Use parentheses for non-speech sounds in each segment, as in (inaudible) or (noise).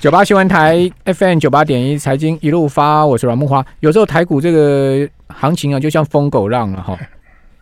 九八新闻台 FM 九八点一财经一路发，我是阮木花。有时候台股这个行情啊，就像疯狗浪了哈，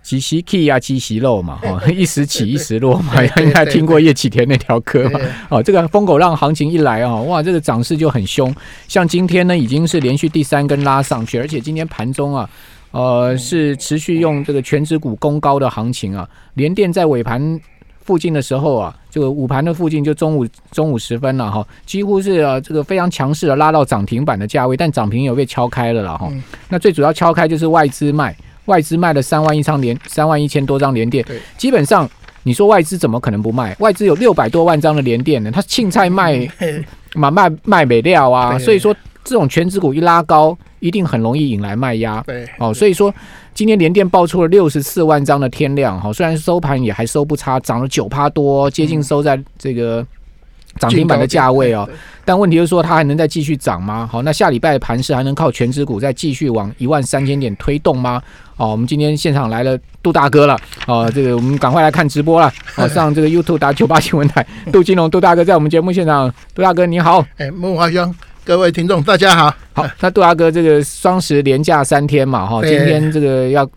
几时起啊，几时落嘛哈，一时起一时落嘛。应该 (laughs) 听过叶启田那条歌嘛？哦，这个疯狗浪行情一来啊，哇，这个涨势就很凶。像今天呢，已经是连续第三根拉上去，而且今天盘中啊，呃，是持续用这个全指股攻高的行情啊，连电在尾盘。附近的时候啊，这个午盘的附近就中午中午时分了哈，几乎是啊这个非常强势的拉到涨停板的价位，但涨停有被敲开了了哈。那最主要敲开就是外资卖，外资卖了三万一张连三万一千多张连电，基本上你说外资怎么可能不卖？外资有六百多万张的连电呢，他青菜卖 (laughs) 嘛卖卖美料啊，所以说这种全指股一拉高，一定很容易引来卖压。对，哦，所以说。今天连电爆出了六十四万张的天量，哈，虽然收盘也还收不差，涨了九趴多，接近收在这个涨停板的价位哦。但问题就是说，它还能再继续涨吗？好，那下礼拜盘势还能靠全指股再继续往一万三千点推动吗？哦，我们今天现场来了杜大哥了，哦，这个我们赶快来看直播了，哦，上这个 YouTube 打九八新闻台，(laughs) 杜金龙杜大哥在我们节目现场，杜大哥你好，哎，木华兄。各位听众，大家好。好，那杜阿哥，这个双十连假三天嘛，哈，今天这个要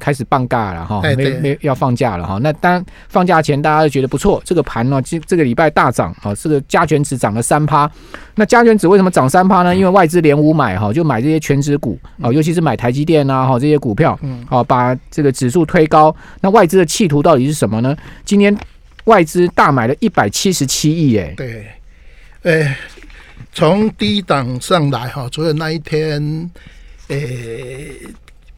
开始放假了，哈，没没要放假了，哈。那当放假前，大家都觉得不错，这个盘呢，这这个礼拜大涨，啊，这个加权指涨了三趴。那加权指为什么涨三趴呢？因为外资连五买，哈，就买这些全指股，啊，尤其是买台积电啊，哈，这些股票，嗯，好，把这个指数推高。那外资的企图到底是什么呢？今天外资大买了一百七十七亿，哎，对，哎。从低档上来哈，除了那一天，诶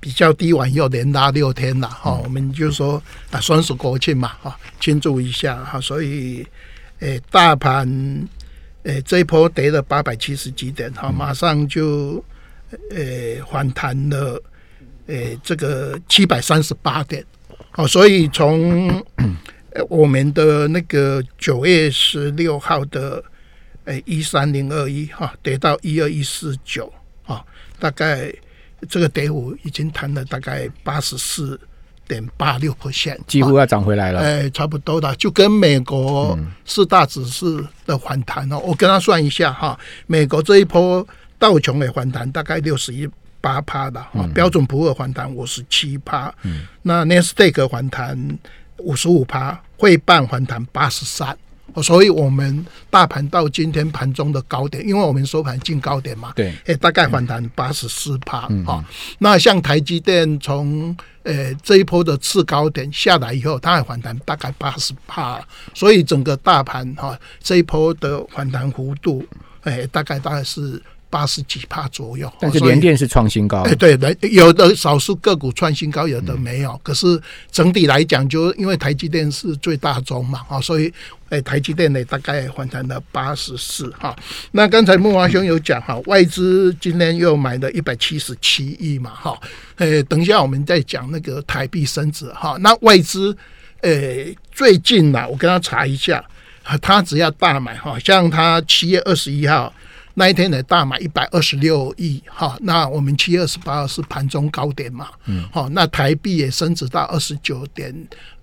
比较低完又连拉六天了哈，我们就说啊，双十国庆嘛哈，庆祝一下哈，所以诶大盘诶这一波跌了八百七十几点哈，马上就诶反弹了诶这个七百三十八点，好，所以从我们的那个九月十六号的。哎，一三零二一哈，跌到一二一四九啊，大概这个跌幅已经弹了大概八十四点八六 percent，几乎要涨回来了。哎，差不多的，就跟美国四大指数的反弹哦，我跟他算一下哈，美国这一波道琼的反弹大概六十一八趴的哈，标准普尔反弹五十七趴，嗯，那纳斯达克反弹五十五趴，汇办反弹八十三。所以，我们大盘到今天盘中的高点，因为我们收盘进高点嘛，对，欸，大概反弹八十四帕啊。那像台积电从诶这一波的次高点下来以后，它还反弹大概八十帕，所以整个大盘哈这一波的反弹幅度，诶，大概大概是。八十几帕左右，但是联电是创新高。哎，对，有的少数个股创新高，有的没有。可是整体来讲，就因为台积电是最大宗嘛，啊，所以哎，台积电呢大概反弹了八十四哈。那刚才木华兄有讲哈，外资今天又买了一百七十七亿嘛，哈，哎，等一下我们再讲那个台币升值哈。那外资哎最近呢，我跟他查一下，他只要大买哈，像他七月二十一号。那一天呢，大买一百二十六亿，哈，那我们七月二十八号是盘中高点嘛，嗯，好，那台币也升值到二十九点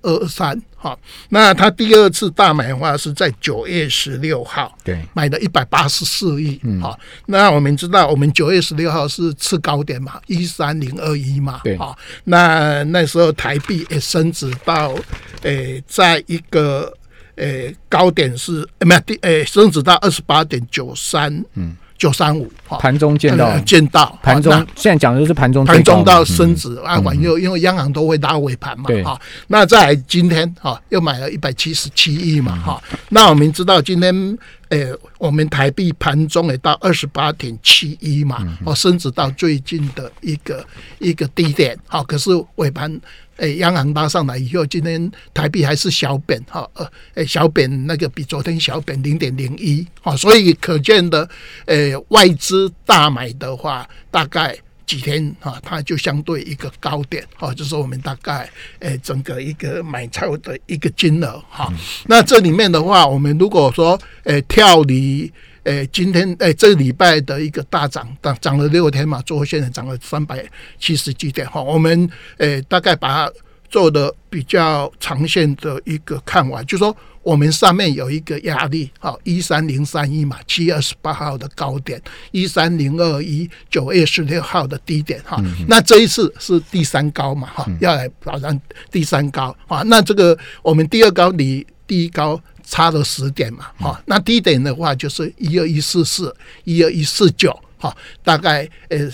二三，哈，那他第二次大买的话是在九月十六号，对，买的一百八十四亿，嗯，好，那我们知道我们九月十六号是次高点嘛，一三零二一嘛，对，好，那那时候台币也升值到，诶，在一个。诶，高点是没有第诶，升值到二十八点九三，嗯，九三五，盘中见到。见到盘中，现在讲的就是盘中盘中到升值啊，晚又因为央行都会拉尾盘嘛，哈，那在今天哈又买了一百七十七亿嘛，哈，那我们知道今天诶，我们台币盘中也到二十八点七一嘛，哦，升值到最近的一个一个低点，好，可是尾盘。哎，央行拉上来以后，今天台币还是小贬哈，呃，哎，小贬那个比昨天小贬零点零一，哈，所以可见的，呃，外资大买的话，大概几天哈，它就相对一个高点，哈，就是我们大概，哎，整个一个买超的一个金额，哈，那这里面的话，我们如果说，哎，跳离。诶，今天诶，这个礼拜的一个大涨，涨涨了六天嘛，最后现在涨了三百七十几点哈。我们诶，大概把它做的比较长线的一个看完，就说我们上面有一个压力，好，一三零三一嘛，七月二十八号的高点，一三零二一九月十六号的低点，哈，那这一次是第三高嘛，哈，要来挑战第三高啊，那这个我们第二高离第一高差了十点嘛，哈，那低点的话就是一二一四四，一二一四九，哈，大概呃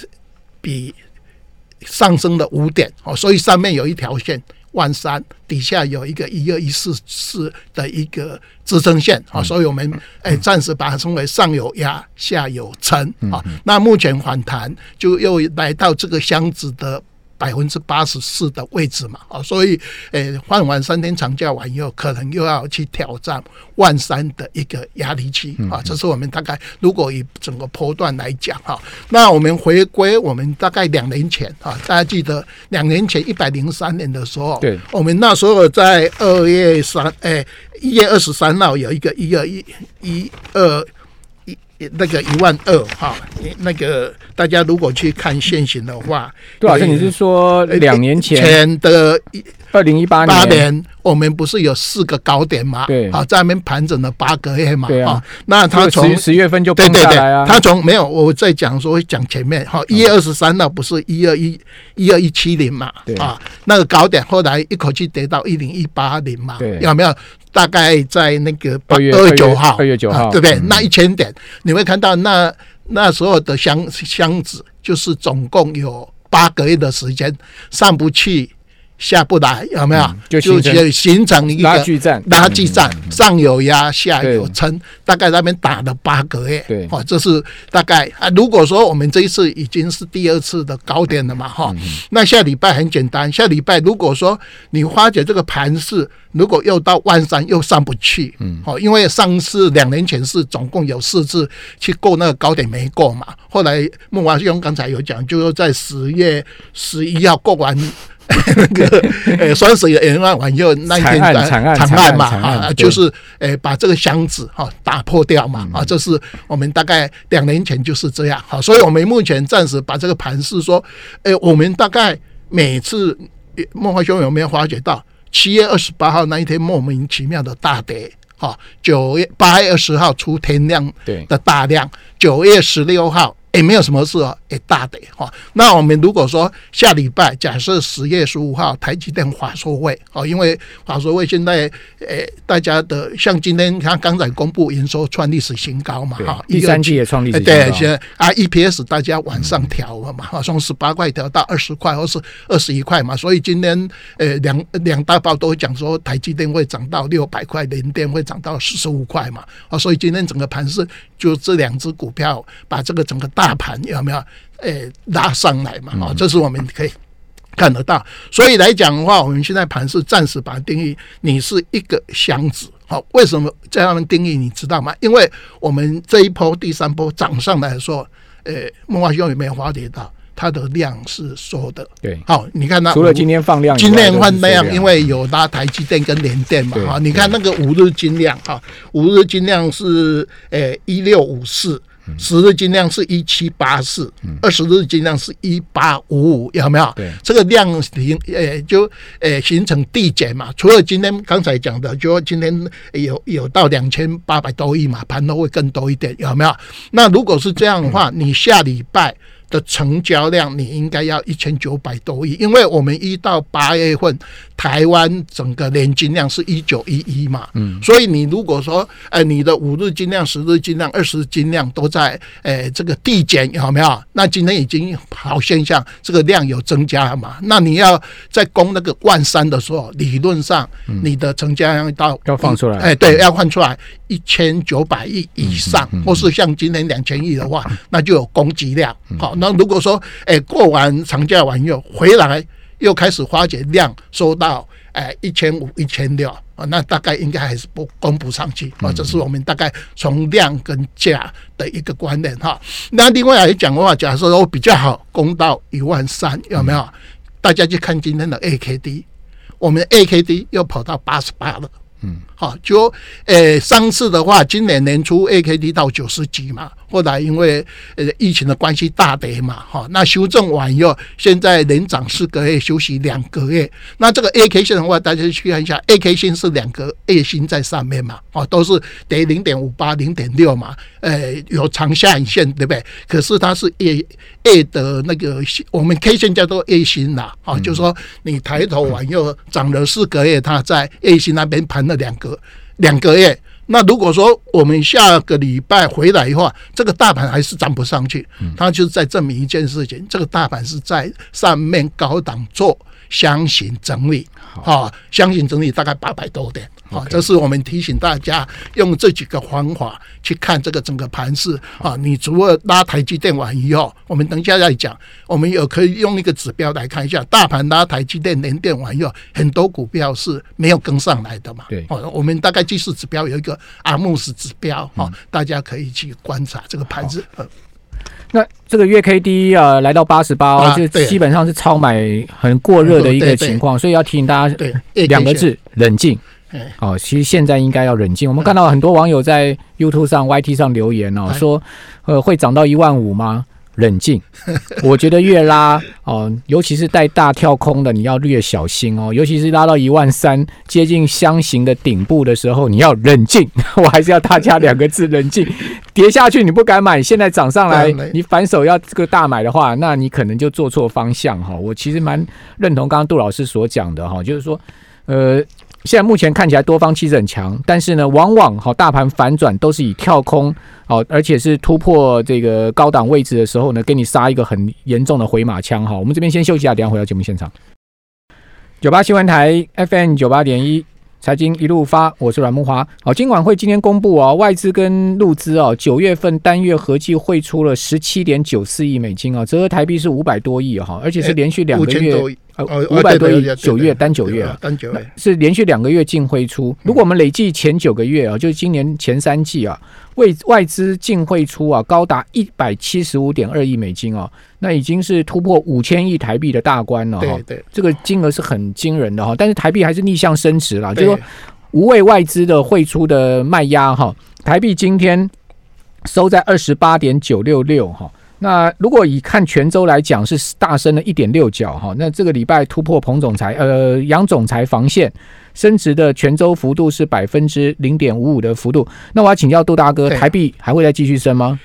比。上升了五点哦，所以上面有一条线万三，底下有一个一二一四四的一个支撑线啊，所以我们哎暂时把它称为上有压下有撑啊。那目前反弹就又来到这个箱子的。百分之八十四的位置嘛，啊，所以，诶，放完三天长假完以后，可能又要去挑战万三的一个压力区啊。这是我们大概如果以整个波段来讲哈，那我们回归我们大概两年前啊，大家记得两年前一百零三年的时候，对，我们那时候在二月三，诶，一月二十三号有一个一二一一二。那个一万二哈，那个大家如果去看现行的话，多少？你是说两年前的二零一八年？我们不是有四个高点嘛？对，好，在那边盘整了八个月嘛。对啊，那他从十月份就对对对，他从没有我在讲说讲前面哈，一月二十三那不是一二一一二一七零嘛？对啊，那个高点后来一口气跌到一零一八零嘛？对，有没有？大概在那个二月九号，二月九号，对不对？那一千点你会看到那那时候的箱箱子，就是总共有八个月的时间上不去。下不来有没有？就形成一个拉锯战，拉锯战，上有压，下有撑，大概那边打了八个月。对，哦，这是大概啊。如果说我们这一次已经是第二次的高点了嘛，哈，那下礼拜很简单。下礼拜如果说你发觉这个盘势，如果又到万三又上不去，嗯，哦，因为上次两年前是总共有四次去过那个高点没过嘛，后来孟华兄刚才有讲，就是在十月十一号过完。(laughs) 那个呃，双十沿岸完以后那一天惨案嘛啊，就是呃把这个箱子哈打破掉嘛啊，这是我们大概两年前就是这样好，所以我们目前暂时把这个盘是说，呃，我们大概每次梦华兄有没有发觉到七月二十八号那一天莫名其妙的大跌哈，九月八月二十号出天量的大量，九月十六号。也没有什么事哦，也大的哈。那我们如果说下礼拜，假设十月十五号台积电华硕会哦，因为华硕会现在诶，大家的像今天他刚才公布营收创历史新高嘛哈，第三季也创历史新高。对，现在啊 EPS 大家往上调了嘛哈，从十八块调到二十块或是二十一块嘛，所以今天呃两两大报都讲说台积电会涨到六百块，联电会涨到四十五块嘛啊，所以今天整个盘是就这两只股票把这个整个大大盘有没有诶拉上来嘛？啊，这是我们可以看得到。所以来讲的话，我们现在盘是暂时把它定义，你是一个箱子。好，为什么这样的定义？你知道吗？因为我们这一波第三波涨上来说，诶，梦华兄有没有发觉到它的量是缩的？对，好，你看它除了今天放量，今天放量，因为有拉台积电跟联电嘛。哈，你看那个五日均量，哈，五日均量是诶一六五四。十日均量是一七八四，二十日均量是一八五五，有没有？对，这个量形诶就诶形成递减嘛。除了今天刚才讲的，就今天有有到两千八百多亿嘛，盘都会更多一点，有没有？那如果是这样的话，你下礼拜。的成交量你应该要一千九百多亿，因为我们一到八月份台湾整个年金量是一九一一嘛，嗯，所以你如果说，哎，你的五日金量、十日金量、二十金量都在，哎，这个递减有没有？那今天已经好现象，这个量有增加了嘛？那你要在攻那个万三的时候，理论上你的成交量到要放出来，哎，对，要放出来一千九百亿以上，或是像今天两千亿的话，(laughs) 那就有供给量，好。那如果说，哎，过完长假完又回来，又开始发觉量收到，哎，一千五、一千六啊，那大概应该还是不供不上去啊。这是我们大概从量跟价的一个观念哈。那另外来讲的话，假设说比较好供到一万三，有没有？大家去看今天的 A K D，我们 A K D 又跑到八十八了。嗯，好，就诶，上次的话，今年年初 A K D 到九十几嘛，后来因为呃疫情的关系大跌嘛，哈，那修正完以后，现在连涨四个月，休息两个月。那这个 A K 线的话，大家去看一下，A K 线是两个 A 星在上面嘛，哦，都是跌零点五八、零点六嘛，呃，有长下影线，对不对？可是它是 A A 的那个，我们 K 线叫做 A 星啦，啊，就是说你抬头完又涨了四个月，它在 A 星那边盘了两个两个月。那如果说我们下个礼拜回来的话，这个大盘还是涨不上去，它就是在证明一件事情：这个大盘是在上面高档做箱型整理，啊，箱型整理大概八百多点。啊，这是我们提醒大家用这几个方法去看这个整个盘势啊。你除了拉台积电完以后，我们等一下再讲，我们也可以用一个指标来看一下，大盘拉台积电连电完以后，很多股票是没有跟上来的嘛。对，哦，我们大概技术指标有一个阿穆斯指标啊，大家可以去观察这个盘子。那这个月 K D 啊，来到八十八，就基本上是超买很过热的一个情况，所以要提醒大家两个字：冷静。哦，其实现在应该要冷静。我们看到很多网友在 YouTube 上、YT 上留言哦，说呃会涨到一万五吗？冷静，(laughs) 我觉得越拉哦，尤其是带大跳空的，你要略小心哦。尤其是拉到一万三，接近箱型的顶部的时候，你要冷静。(laughs) 我还是要大家两个字：冷静。跌下去你不敢买，现在涨上来，你反手要这个大买的话，那你可能就做错方向哈。我其实蛮认同刚刚杜老师所讲的哈，就是说呃。现在目前看起来多方气势很强，但是呢，往往好大盘反转都是以跳空哦，而且是突破这个高档位置的时候呢，给你杀一个很严重的回马枪哈。我们这边先休息一下，等下回到节目现场。九八新闻台 FM 九八点一。财经一路发，我是阮木华。好，金管会今天公布啊，外资跟陆资啊，九月份单月合计汇出了十七点九四亿美金啊，折合台币是五百多亿哈，而且是连续两个月呃五百多亿，九月单九月啊，单九月是连续两个月净汇出。如果我们累计前九个月啊，就是今年前三季啊。为外资净汇出啊，高达一百七十五点二亿美金哦，那已经是突破五千亿台币的大关了哈。对对，这个金额是很惊人的哈。但是台币还是逆向升值了，就说无畏外资的汇出的卖压哈。台币今天收在二十八点九六六哈。那如果以看泉州来讲，是大升了一点六角哈。那这个礼拜突破彭总裁呃杨总裁防线。升值的全周幅度是百分之零点五五的幅度。那我要请教杜大哥，台币还会再继续升吗？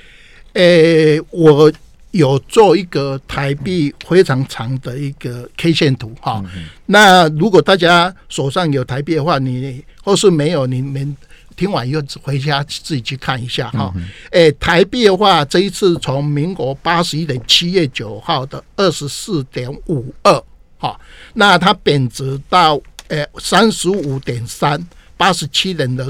诶，我有做一个台币非常长的一个 K 线图哈。那如果大家手上有台币的话，你或是没有，你们听完以后回家自己去看一下哈。诶，台币的话，这一次从民国八十一年七月九号的二十四点五二，哈，那它贬值到。诶，三十五点三，八十七年的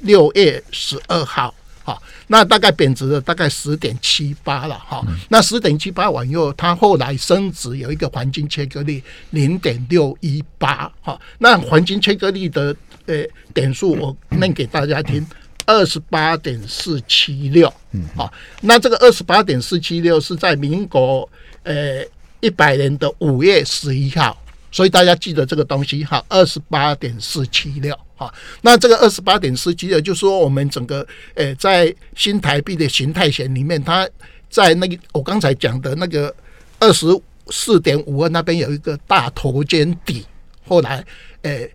六月十二号，哈，那大概贬值了大概十点七八了，哈，那十点七八完以后，它后来升值有一个黄金切割率零点六一八，哈，那黄金切割率的呃点数我念给大家听，二十八点四七六，嗯，好，那这个二十八点四七六是在民国呃一百年的五月十一号。所以大家记得这个东西哈，二十八点四七六哈。那这个二十八点四七六，就说我们整个诶，在新台币的形态线里面，它在那个我刚才讲的那个二十四点五二那边有一个大头肩底，后来诶。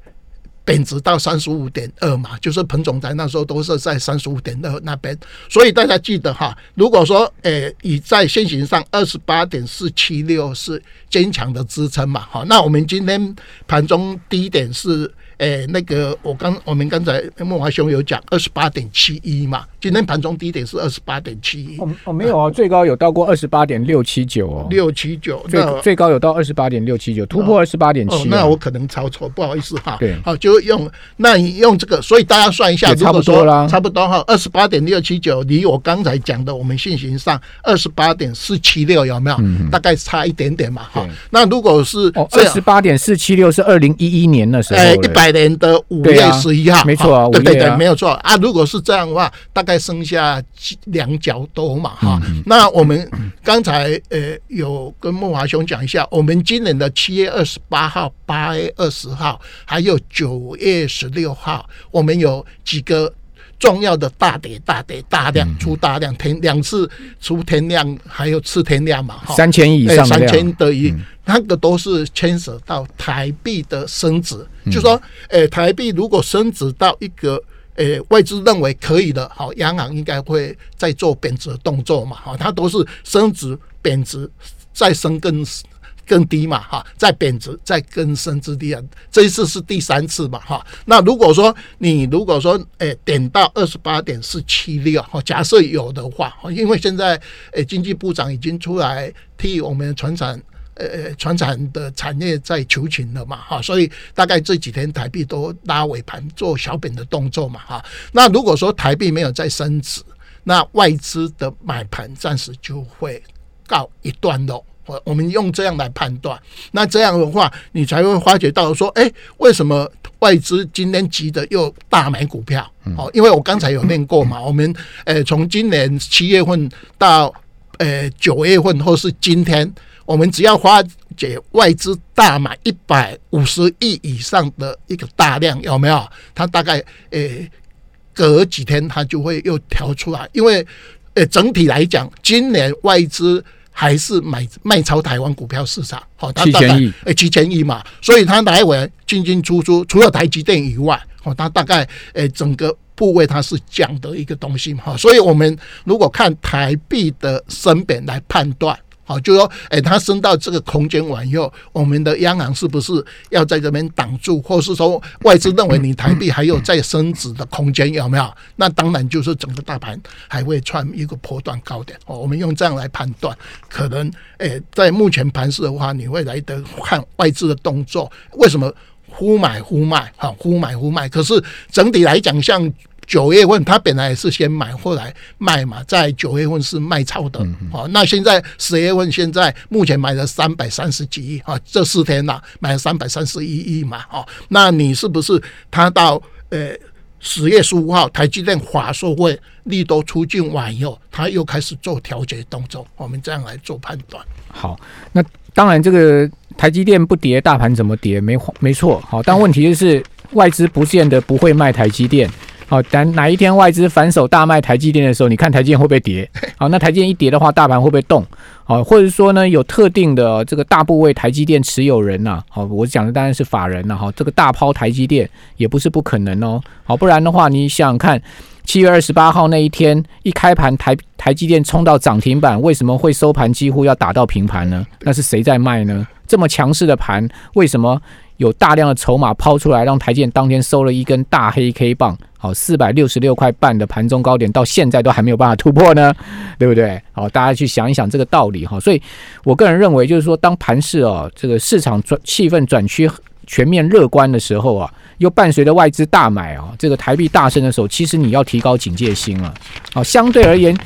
贬值到三十五点二嘛，就是彭总裁那时候都是在三十五点二那边，所以大家记得哈，如果说诶以在现行上二十八点四七六是坚强的支撑嘛，好，那我们今天盘中低点是。诶，那个我刚我们刚才孟华兄有讲二十八点七一嘛，今天盘中低点是二十八点七一。哦哦，没有啊，最高有到过二十八点六七九哦，六七九，最最高有到二十八点六七九，突破二十八点七。那我可能抄错，不好意思哈。对，好，就用那你用这个，所以大家算一下，差不多啦，差不多哈，二十八点六七九，离我刚才讲的我们信行上二十八点四七六有没有？大概差一点点嘛哈。那如果是二十八点四七六是二零一一年的时候，一百。年的五月十一号，没错啊，(laughs) 对对对，没有错啊。如果是这样的话，大概剩下两角多嘛哈。那我们刚才呃有跟孟华兄讲一下，我们今年的七月二十八号、八月二十号，还有九月十六号，我们有几个。重要的大跌大跌大量出大量天两次出天量还有次天量嘛哈。三千亿以上三千的亿那个都是牵涉到台币的升值，就说诶台币如果升值到一个诶外资认为可以的，好央行应该会再做贬值的动作嘛，好它都是升值贬值再升更。更低嘛，哈，再贬值，再更深之地啊，这一次是第三次嘛，哈。那如果说你如果说，诶，点到二十八点四七六，哈，假设有的话，因为现在，诶，经济部长已经出来替我们船产，呃，船产的产业在求情了嘛，哈，所以大概这几天台币都拉尾盘做小贬的动作嘛，哈。那如果说台币没有再升值，那外资的买盘暂时就会告一段落。我我们用这样来判断，那这样的话，你才会发觉到说，哎，为什么外资今天急的又大买股票？哦，因为我刚才有念过嘛，我们呃从今年七月份到呃九月份，或是今天，我们只要发觉外资大买一百五十亿以上的一个大量，有没有？它大概呃隔几天它就会又调出来，因为呃整体来讲，今年外资。还是买卖超台湾股票市场，好，七千亿，诶，七千亿嘛，所以它来回进进出出，除了台积电以外，哦，它大概诶整个部位它是降的一个东西嘛，所以我们如果看台币的升贬来判断。好，就说，哎，它升到这个空间完以后，我们的央行是不是要在这边挡住，或是说外资认为你台币还有再升值的空间有没有？那当然就是整个大盘还会创一个波段高点。哦，我们用这样来判断，可能，哎，在目前盘势的话，你会来得看外资的动作，为什么忽买忽卖？哈，忽买忽卖。可是整体来讲，像。九月份他本来是先买，后来卖嘛，在九月份是卖超的，好，那现在十月份现在目前买了三百三十几亿啊，这四天呐买了三百三十一亿嘛，哦，那你是不是他到呃十月十五号台积电华硕会利多出境完以后，他又开始做调节动作，我们这样来做判断。好，那当然这个台积电不跌，大盘怎么跌？没没错，好，但问题就是外资不见得不会卖台积电。好，等哪一天外资反手大卖台积电的时候，你看台积电会不会跌？好，那台积电一跌的话，大盘会不会动？好，或者说呢，有特定的这个大部位台积电持有人呐？好，我讲的当然是法人了哈。这个大抛台积电也不是不可能哦。好，不然的话，你想想看，七月二十八号那一天一开盘，台台积电冲到涨停板，为什么会收盘几乎要打到平盘呢？那是谁在卖呢？这么强势的盘，为什么？有大量的筹码抛出来，让台建当天收了一根大黑 K 棒，好，四百六十六块半的盘中高点，到现在都还没有办法突破呢，(laughs) 对不对？好，大家去想一想这个道理哈。所以我个人认为，就是说，当盘市哦，这个市场转气氛转趋全面乐观的时候啊，又伴随着外资大买啊，这个台币大升的时候，其实你要提高警戒心了。好，相对而言。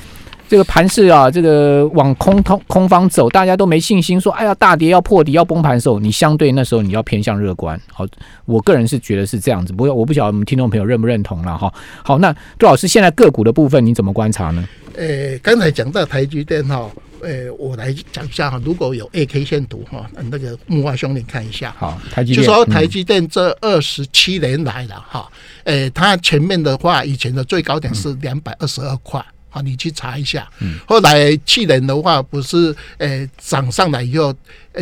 这个盘势啊，这个往空通空方走，大家都没信心，说哎呀大跌要破底要崩盘的时候，你相对那时候你要偏向乐观。好，我个人是觉得是这样子，不过我不晓得我们听众朋友认不认同了哈。好，那杜老师现在个股的部分你怎么观察呢？呃，刚才讲到台积电哈，呃，我来讲一下哈，如果有 A K 线图哈，那个木华兄你看一下。好，台积电就说台积电这二十七年来了哈，呃，它前面的话以前的最高点是两百二十二块。好，你去查一下。后来去年的话，不是诶涨上来以后，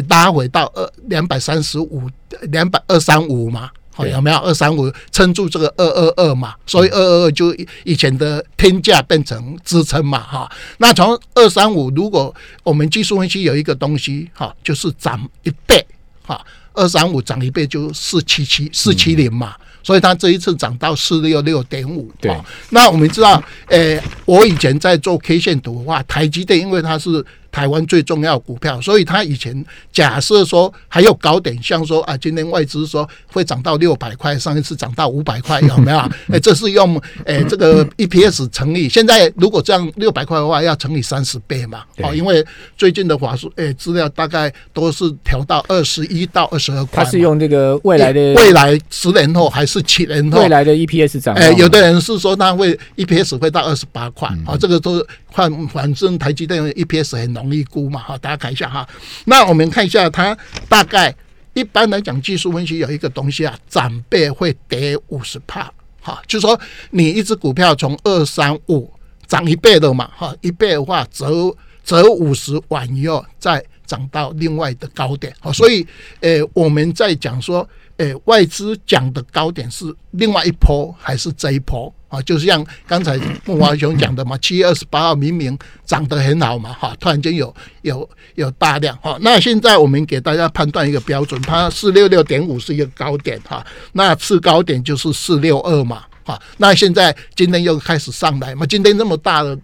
拉回到二两百三十五、两百二三五嘛？好，有没有二三五撑住这个二二二嘛？所以二二二就以前的天价变成支撑嘛？哈，那从二三五，如果我们技术分析有一个东西，哈，就是涨一倍，哈，二三五涨一倍就四七七四七零嘛。所以它这一次涨到四六六点五，对。那我们知道，呃，我以前在做 K 线图的话，台积电因为它是台湾最重要股票，所以他以前假设说还有高点，像说啊，今天外资说会涨到六百块，上一次涨到五百块，有没有？(laughs) 哎，这是用哎这个 EPS 乘以，现在如果这样六百块的话，要乘以三十倍嘛？哦，因为最近的华数哎资料大概都是调到二十一到二十二块，它是用这个未来的未来十年后还是七年后未来的 EPS 涨？哎，有的人是说它会 EPS 会到二十八块，啊，这个都换反正台积电 EPS 很容易估嘛，哈，大家看一下哈。那我们看一下它大概一般来讲，技术分析有一个东西啊，涨倍会跌五十帕，哈，就是说你一只股票从二三五涨一倍的嘛，哈，一倍的话折折五十万以后再涨到另外的高点，好，所以呃我们在讲说。诶，外资讲的高点是另外一波还是这一波啊？就像刚才木华雄讲的嘛，七月二十八号明明涨得很好嘛，哈，突然间有有有大量哈。那现在我们给大家判断一个标准，它四六六点五是一个高点哈，那次高点就是四六二嘛，哈。那现在今天又开始上来嘛，今天那么大的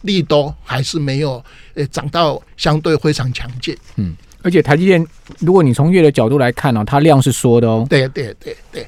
利多还是没有诶涨到相对非常强劲，嗯。而且台积电，如果你从月的角度来看呢，它量是缩的哦。对对对对。